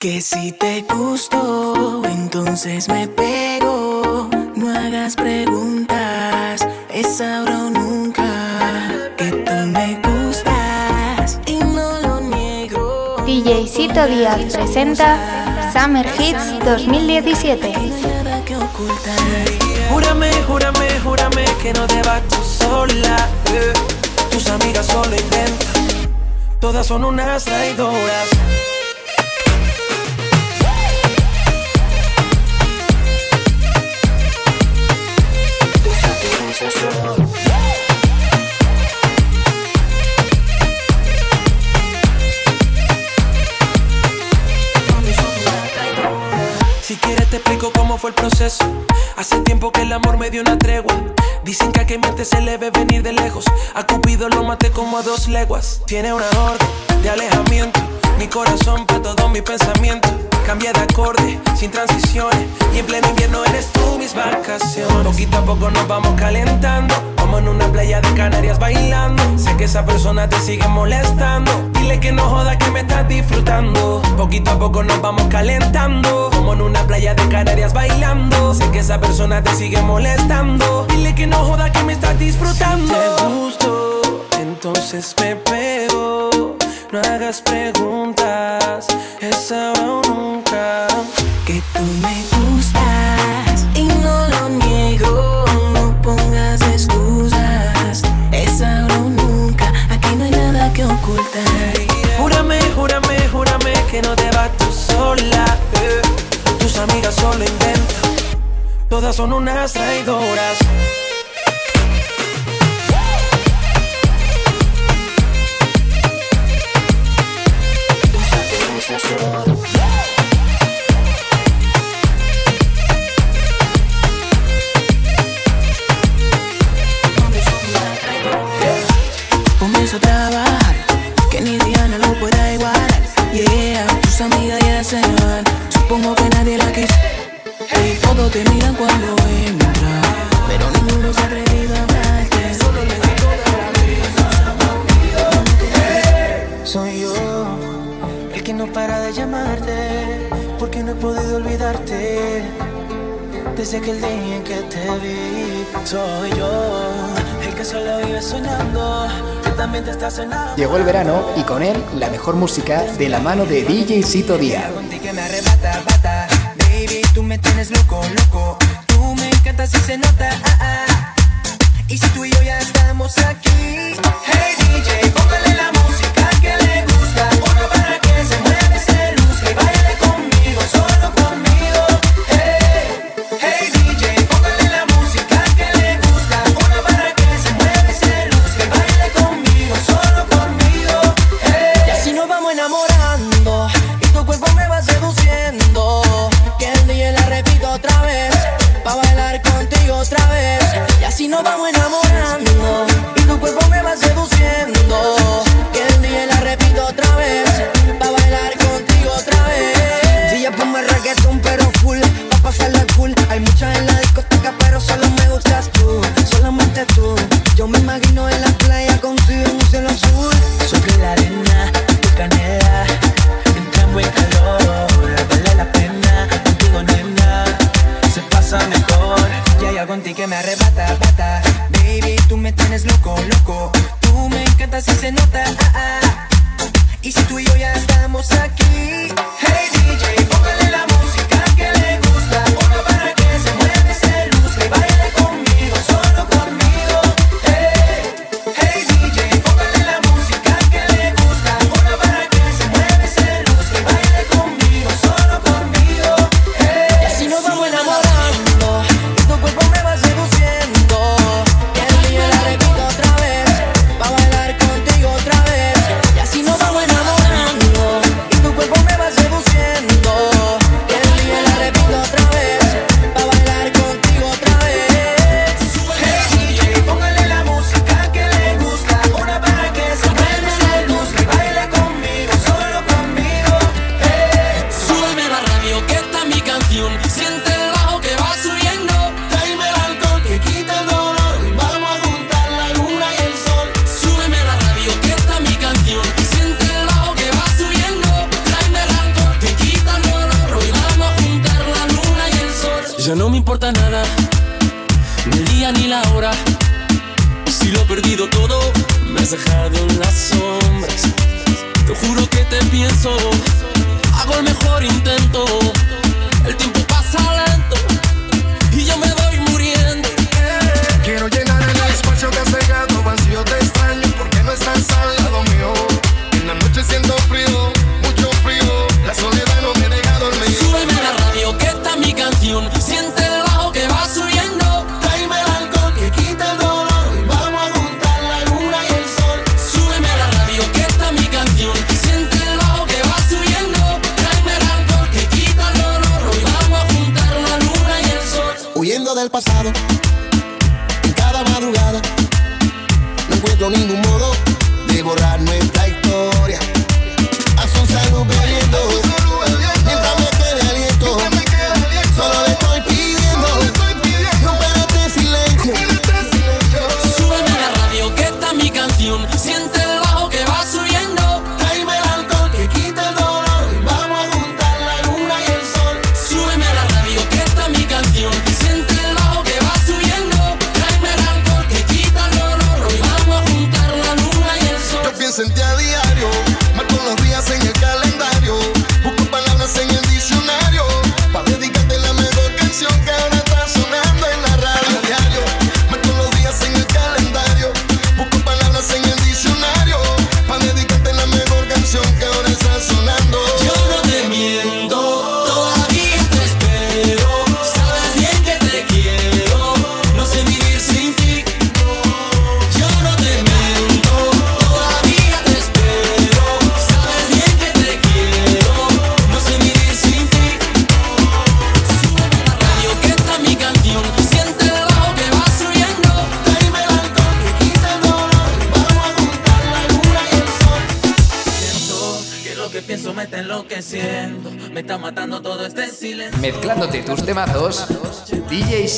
Que si te gustó, entonces me pego. No hagas preguntas, es ahora o nunca. Que tú me gustas y no lo niego. DJ Cito Díaz presenta Summer Hits 2017. que ocultar. Júrame, júrame, júrame que no te vas tú sola. eh. Tus amigas solo inventan, todas son unas traidoras. Fue el proceso. Hace tiempo que el amor me dio una tregua. Dicen que a quien miente se le ve venir de lejos. A Cupido lo maté como a dos leguas. Tiene una orden de alejamiento. Mi corazón para todo mi pensamiento. Cambia de acorde, sin transiciones. Y en pleno invierno eres tú mis vacaciones. Poquito a poco nos vamos calentando. Como en una playa de Canarias bailando. Sé que esa persona te sigue molestando. Dile que no joda que me estás disfrutando. Poquito a poco nos vamos calentando. Como en una playa de Canarias bailando. Sé que esa persona te sigue molestando. Dile que no joda que me estás disfrutando. Si te gusto, entonces me pego. No hagas preguntas, es ahora o nunca. Que tú me gustas y no lo niego. No pongas excusas, es ahora o nunca. Aquí no hay nada que ocultar. Júrame, júrame, júrame que no te vas tú sola. eh. Tus amigas solo inventan, todas son unas traidoras. Llegó el verano y con él la mejor música de la mano de DJ Cito Díaz. Contigo me arrebata, bata Baby, tú me tienes loco, loco Tú me encantas y se nota, ah, ah. Y si tú y yo ya estamos aquí Hey DJ, póngale la música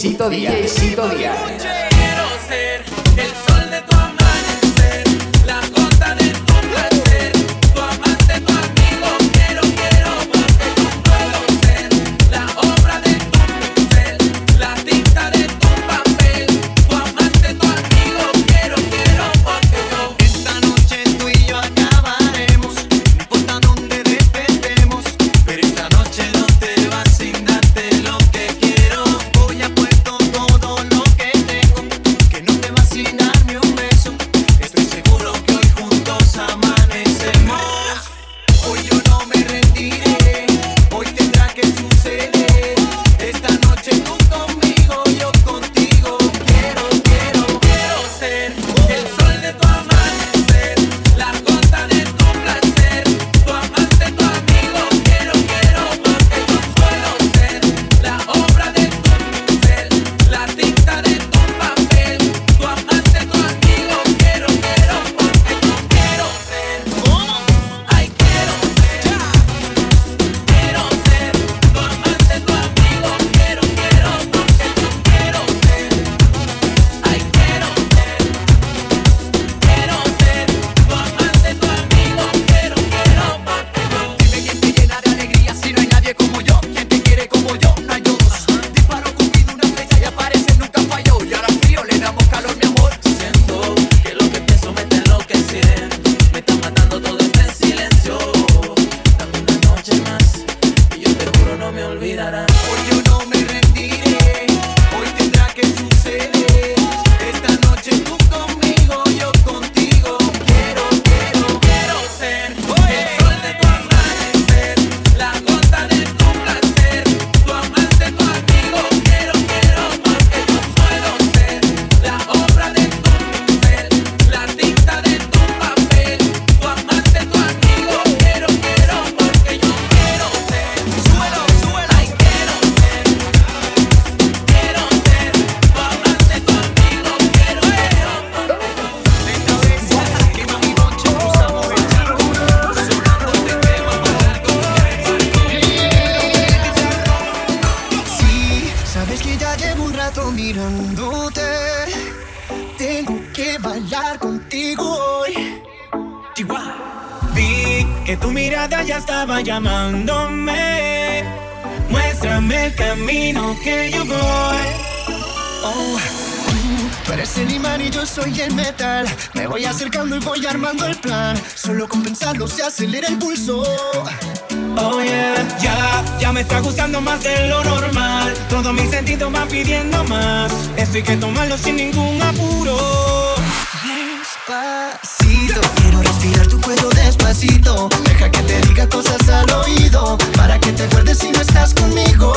DJ Sito Díaz. Soy el metal. Me voy acercando y voy armando el plan. Solo con pensarlo se acelera el pulso. Oh yeah, ya, ya me está gustando más de lo normal. Todos mis sentidos van pidiendo más. Esto hay que tomarlo sin ningún apuro. Despacito, quiero respirar tu cuello despacito. Deja que te diga cosas al oído. Para que te acuerdes si no estás conmigo.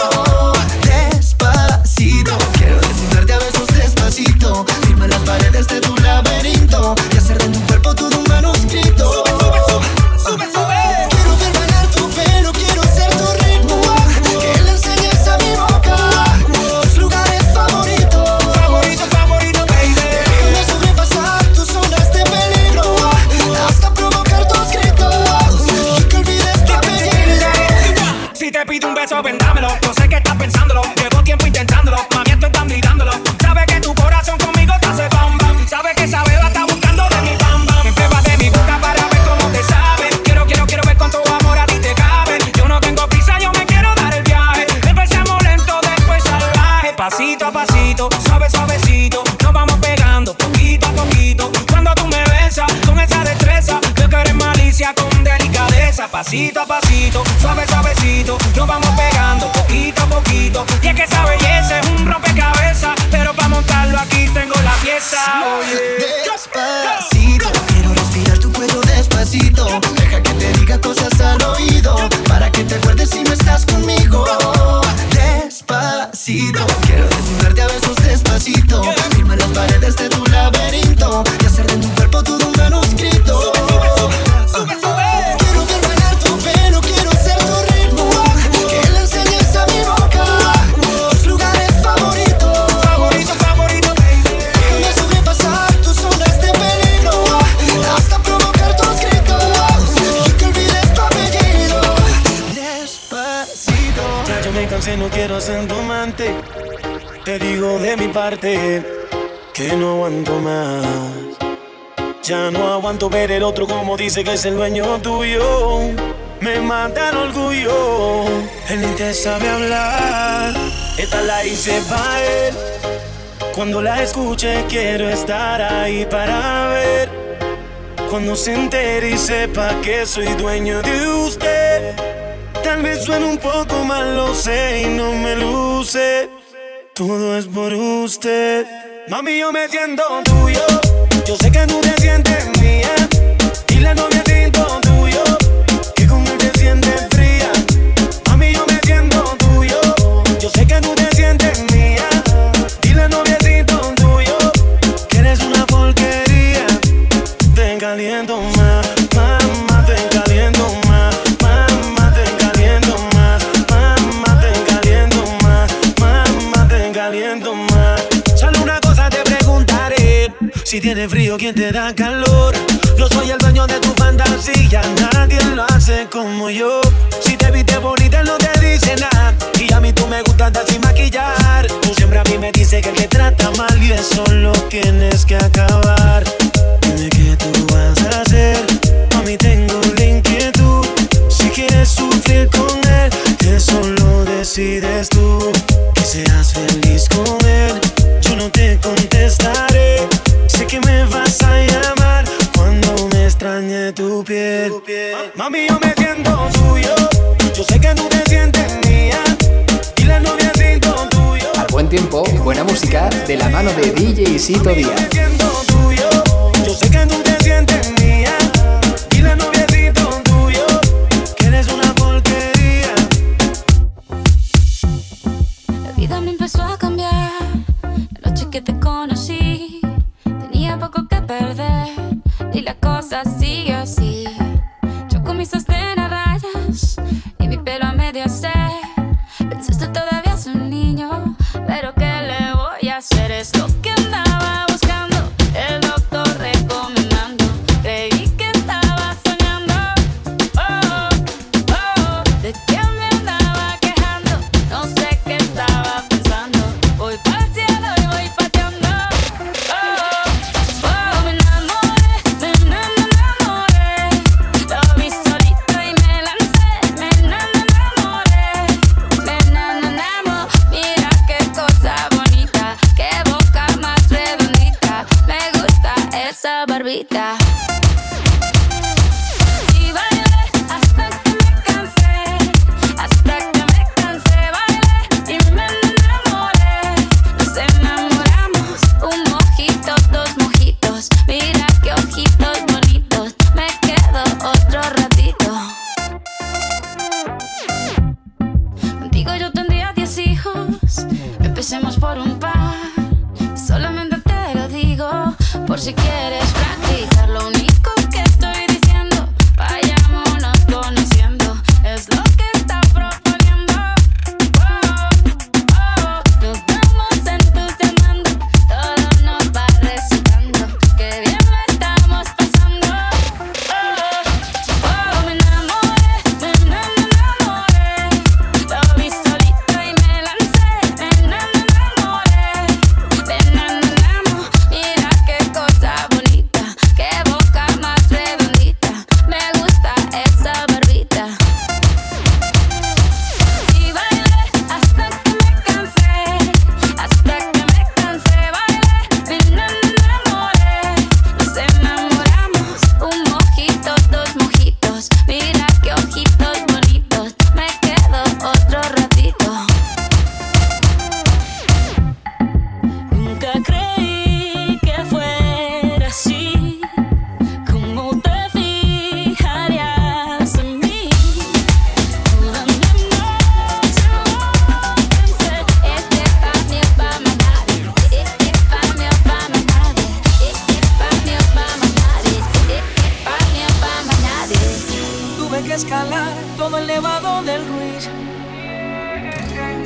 Ya yo me cansé, no quiero ser tu amante. Te digo de mi parte que no aguanto más. Ya no aguanto ver el otro como dice que es el dueño tuyo. Me mata el orgullo. Él ni te sabe hablar. Esta la hice para él. Cuando la escuche quiero estar ahí para ver. Cuando se entere y sepa que soy dueño de usted. Tal vez suene un poco mal, lo sé y no me luce. Todo es por usted. Mami, yo me siento tuyo. Yo sé que tú te sientes mía. Y la novia siento tiene frío, ¿quién te da calor? Yo soy el dueño de tu fantasía, nadie lo hace como yo. Si te viste bonita, no te dice nada, y a mí tú me gustas andar sin maquillar. Tú siempre a mí me dices que te trata mal y eso lo tienes que acabar. Dime qué tú vas a hacer. A mí tengo la inquietud. Si quieres sufrir con él, eso lo decides tú. Que seas feliz con él. Mami, yo me siento suyo. Yo sé que tú te sientes mía. Y la novia siento tuyo. Al buen tiempo, buena música de la mano de DJ Sito Díaz. todo el nevado del Ruiz.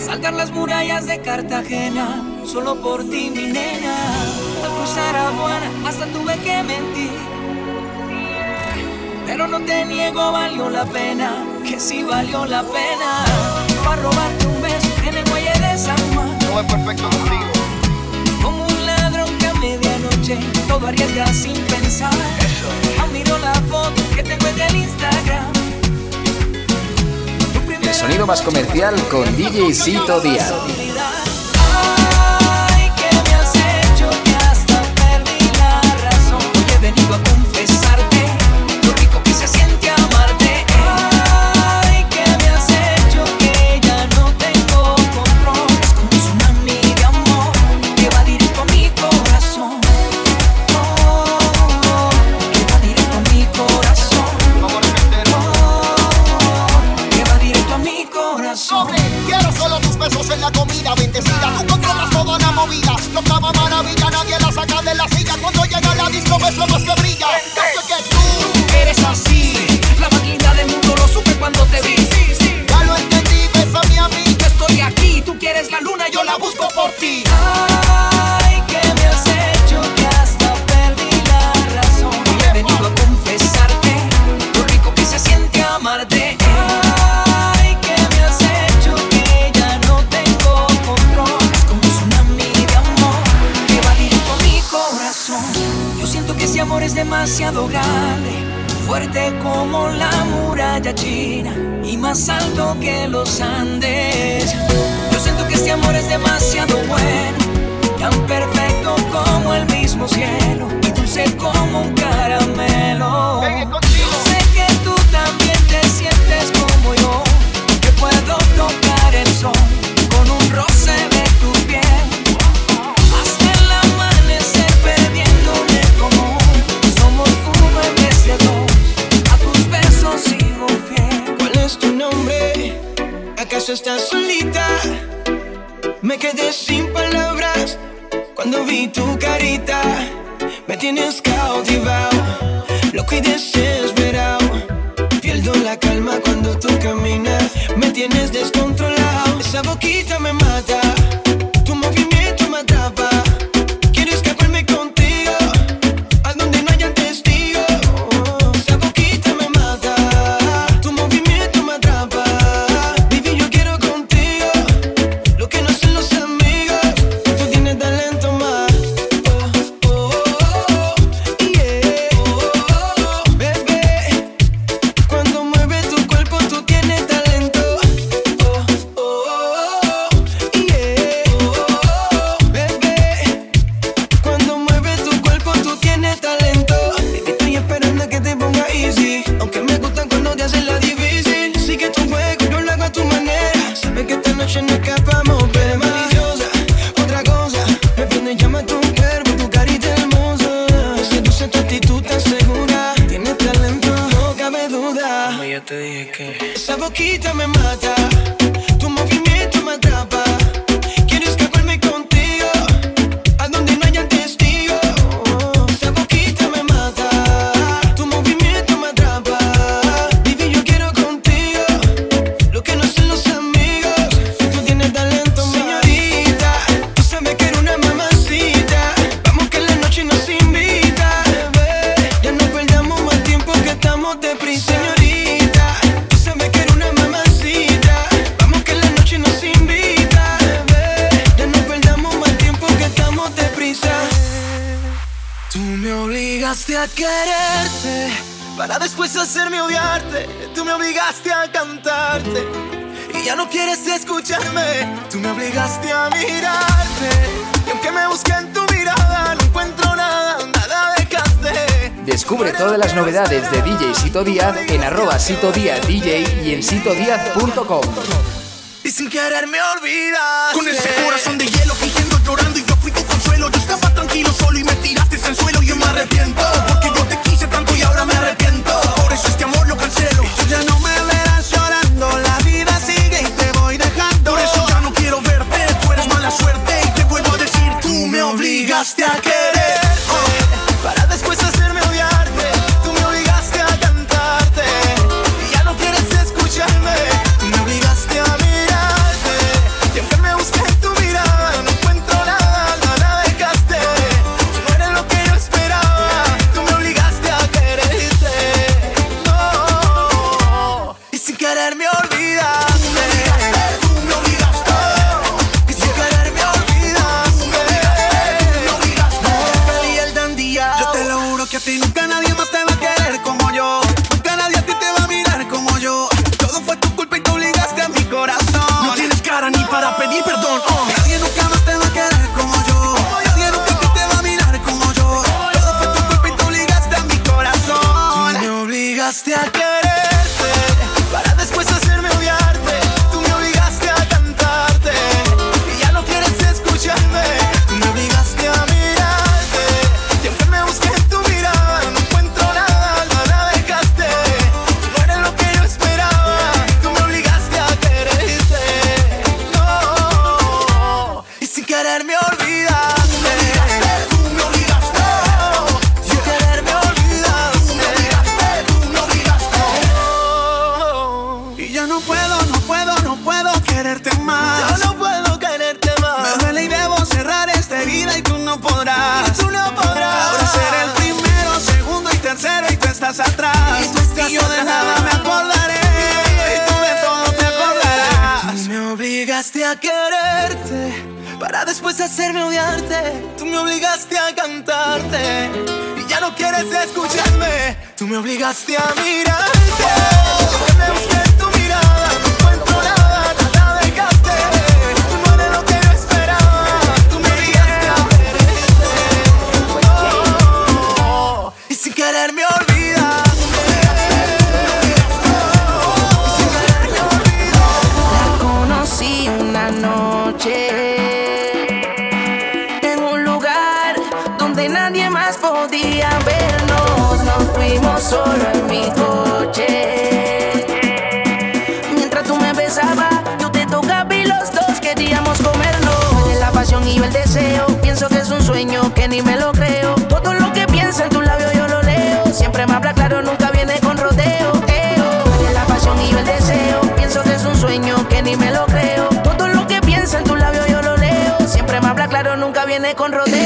Saltar las murallas de Cartagena, solo por ti, mi nena. Al cruzar a Juana, hasta tuve que mentir. Pero no te niego, valió la pena, que sí valió la pena. Para robarte un beso en el muelle de San Juan. No es perfecto contigo. Como un ladrón que a medianoche todo arriesga sin pensar. Aún miro la foto que tengo en el Instagram sonido más comercial con DJ Cito Díaz. y más alto que los Andes. Yo siento que este amor es demasiado bueno, tan perfecto como el mismo cielo y dulce como un caramelo. Yo sé que tú también te sientes como yo, que puedo tocar el sol. eso estás solita. Me quedé sin palabras cuando vi tu carita. Me tienes cautivado, loco y desesperado. Pierdo la calma cuando tú caminas. Me tienes descontrolado. Esa boquita me mata. Sito Díaz en arroba Sito Díaz DJ y en sitodíaz.com. Y sin querer me olvidas. Con ese corazón de hielo fingiendo llorando y yo fui tu consuelo. Yo estaba tranquilo solo y me tiraste al suelo y yo me arrepiento. me obligaste a mirarte. con rodeo.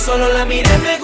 solo la mirame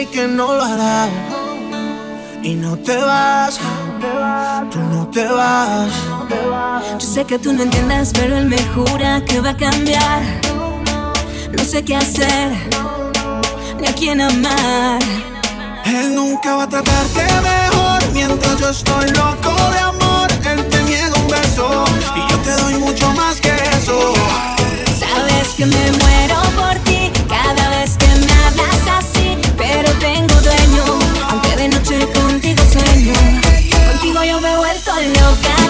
y que no lo hará. Y no te vas, tú no te vas. Yo sé que tú no entiendas, pero él me jura que va a cambiar. No sé qué hacer, ni a quién amar. Él nunca va a tratarte mejor mientras yo estoy loco de amor. Él te niega un beso y yo te doy mucho más que eso. Sabes que me muero por ti cada vez que me abrazas pero tengo dueño. Aunque de noche contigo sueño, contigo yo me he vuelto loca.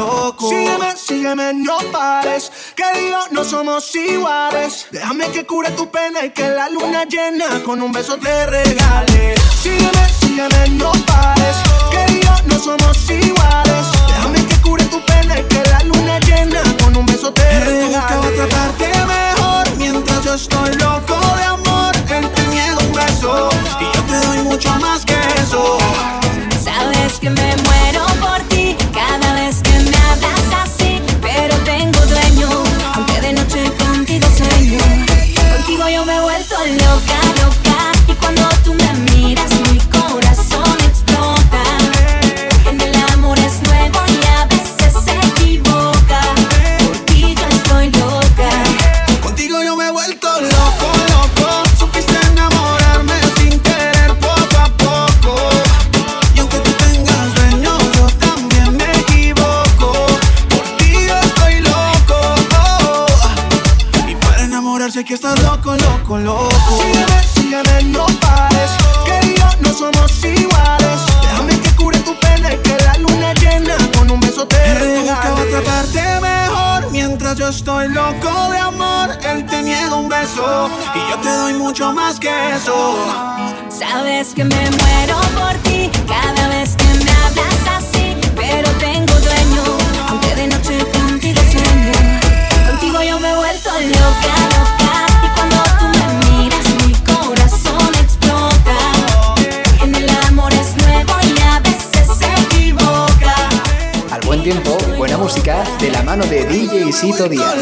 loco. Sígueme, sígueme, no pares. Que no somos iguales. Déjame que cure tu pena y que la luna llena con un beso te regale. Sígueme, sígueme, no pares. Que Dios no somos iguales. Déjame que cure tu pena y que la luna llena con un beso te Me regale. Buscaba tratarte mejor mientras yo estoy loco de amor. Él tenía un beso y yo te doy mucho más que eso. Sabes que me que eso. Sabes que me muero por ti cada vez que me hablas así, pero tengo dueño, aunque de noche contigo sueño. Contigo yo me he vuelto loca, loca, y cuando tú me miras mi corazón explota. En el amor es nuevo y a veces se equivoca. Al buen tiempo, buena música de la mano de DJ Cito Díaz.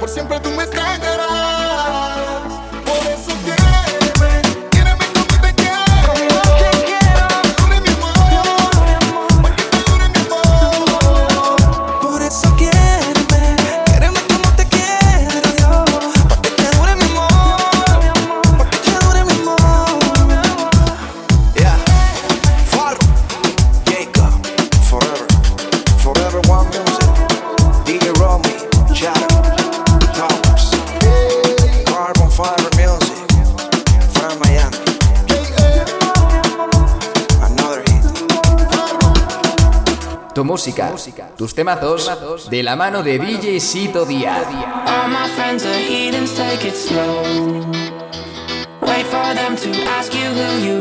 Por siempre tú me extrañarás. música, tus temazos, de la mano de DJ Sito Díaz. All my friends are heathens, take it slow. Wait for them to ask you who you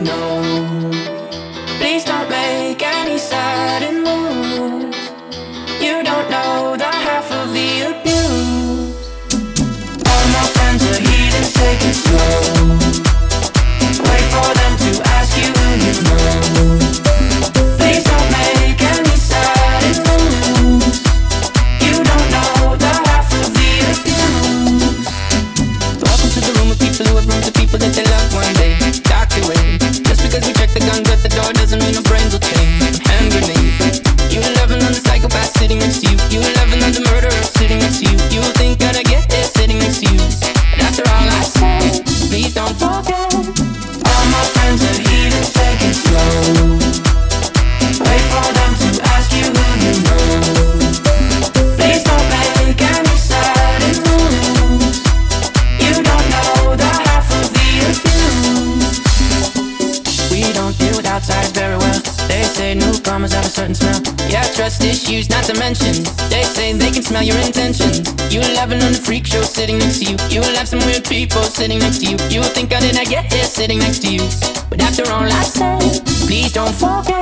sitting next to you. You will have some weird people sitting next to you. You will think I did not get here sitting next to you. But after all I say, please don't forget.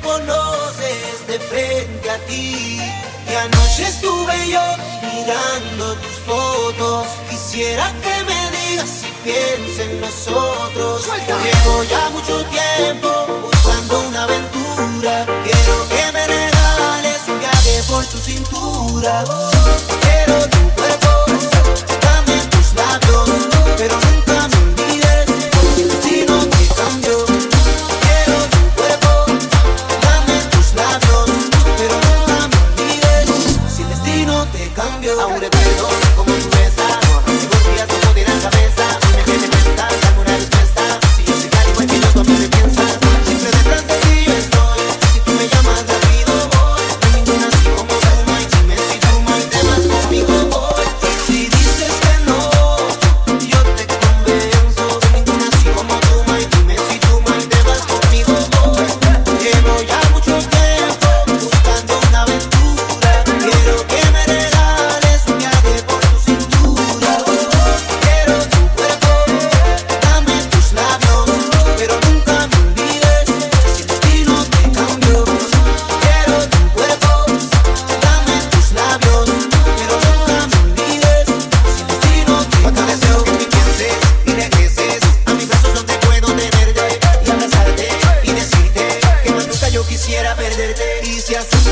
conoces de frente a ti. Y anoche estuve yo mirando tus fotos. Quisiera que me digas si piensa en nosotros. Llevo ya mucho tiempo buscando una aventura. Quiero que me regales un viaje por tu cintura. Oh.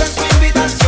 aceptas mi.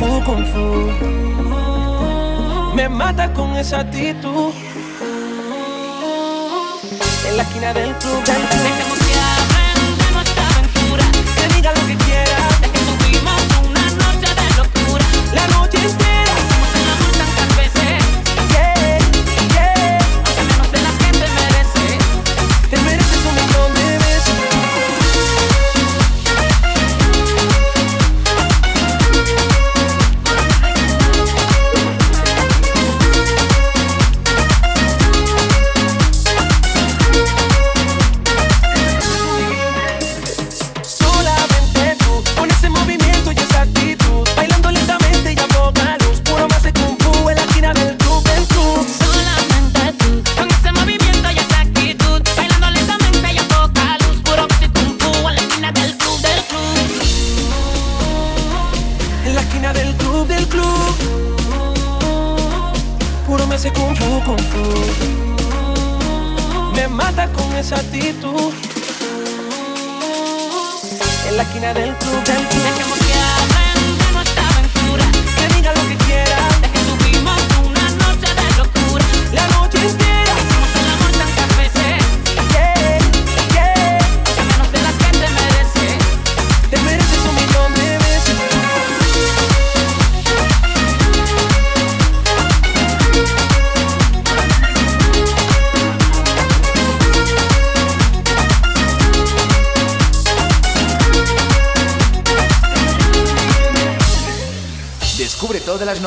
Fu, Kung Fu. Me mata con esa actitud. En la esquina del club.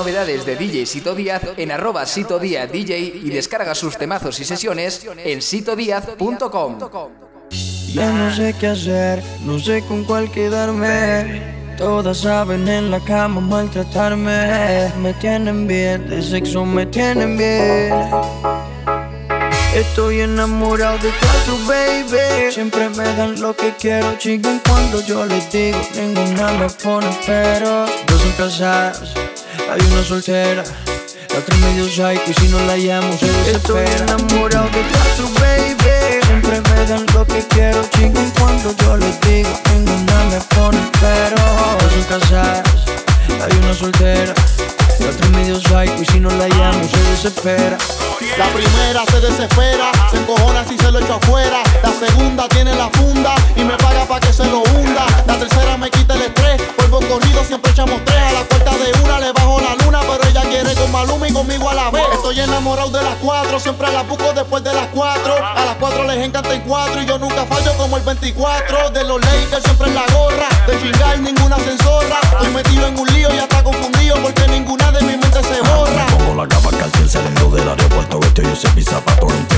novedades de DJ Sito Díaz en arroba Sito Díaz DJ y descarga sus temazos y sesiones en sitodíaz.com. Ya no sé qué hacer, no sé con cuál quedarme. Todas saben en la cama maltratarme. Me tienen bien, de sexo me tienen bien. Estoy enamorado de tu baby. Siempre me dan lo que quiero, chingan cuando yo les digo. Ninguna me pone pero. Dos son casadas hay una soltera, la otra medio psycho y si no la llamo se desespera. Estoy enamorado de tu baby. Siempre me dan lo que quiero, chingan cuando yo les digo. Ninguna me pone pero. Hay casadas, hay una soltera. Cuatro y si no la llamo se desespera. La primera se desespera, se encojona si se lo echo afuera. La segunda tiene la funda y me paga pa' que se lo hunda. La tercera me quita el estrés, vuelvo corrido, siempre echamos tres. A la puerta de una le bajo la luna, pero ella quiere con Maluma y conmigo a la vez. Estoy enamorado de las cuatro, siempre la busco después de las cuatro. A las cuatro les encanta el cuatro y yo nunca fallo como el 24. De los Lakers siempre en la gorra, de chingar ninguna se. Estoy metido en un а потом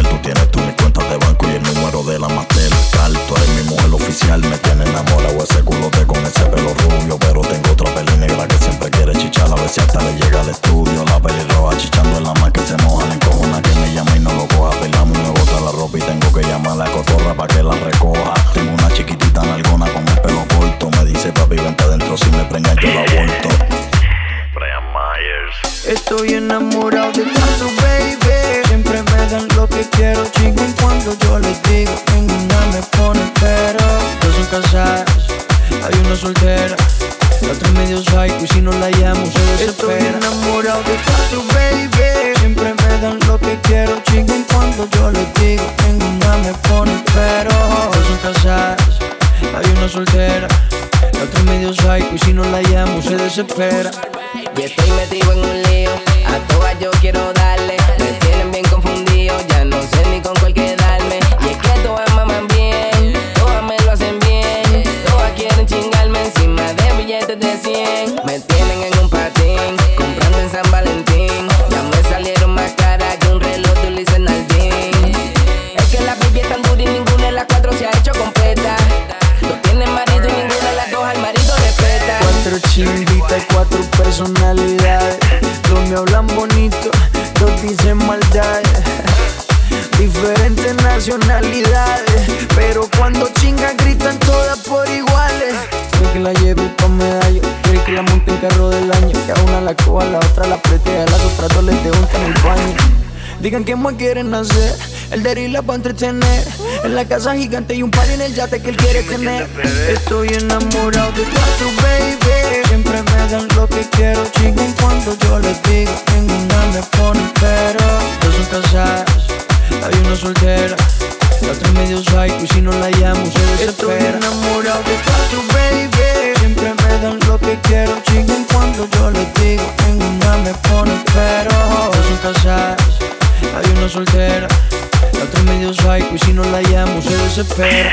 espera. qué más quieren hacer? El derrila para entretener. En la casa gigante y un par en el yate que él quiere tener. Estoy enamorado de tu baby. Siempre me dan lo que quiero, chiquen cuando yo les digo. Ninguna me pone pero. Dos son casadas, hay una soltera. La otra medio psycho y si no la llamo se desespera. Estoy enamorado de tu baby. Siempre me dan lo que quiero, chiquen cuando yo les digo. Ninguna me pone pero. Dos son casadas. Hay una soltera, la otra medio psycho y si no la llamo se desespera.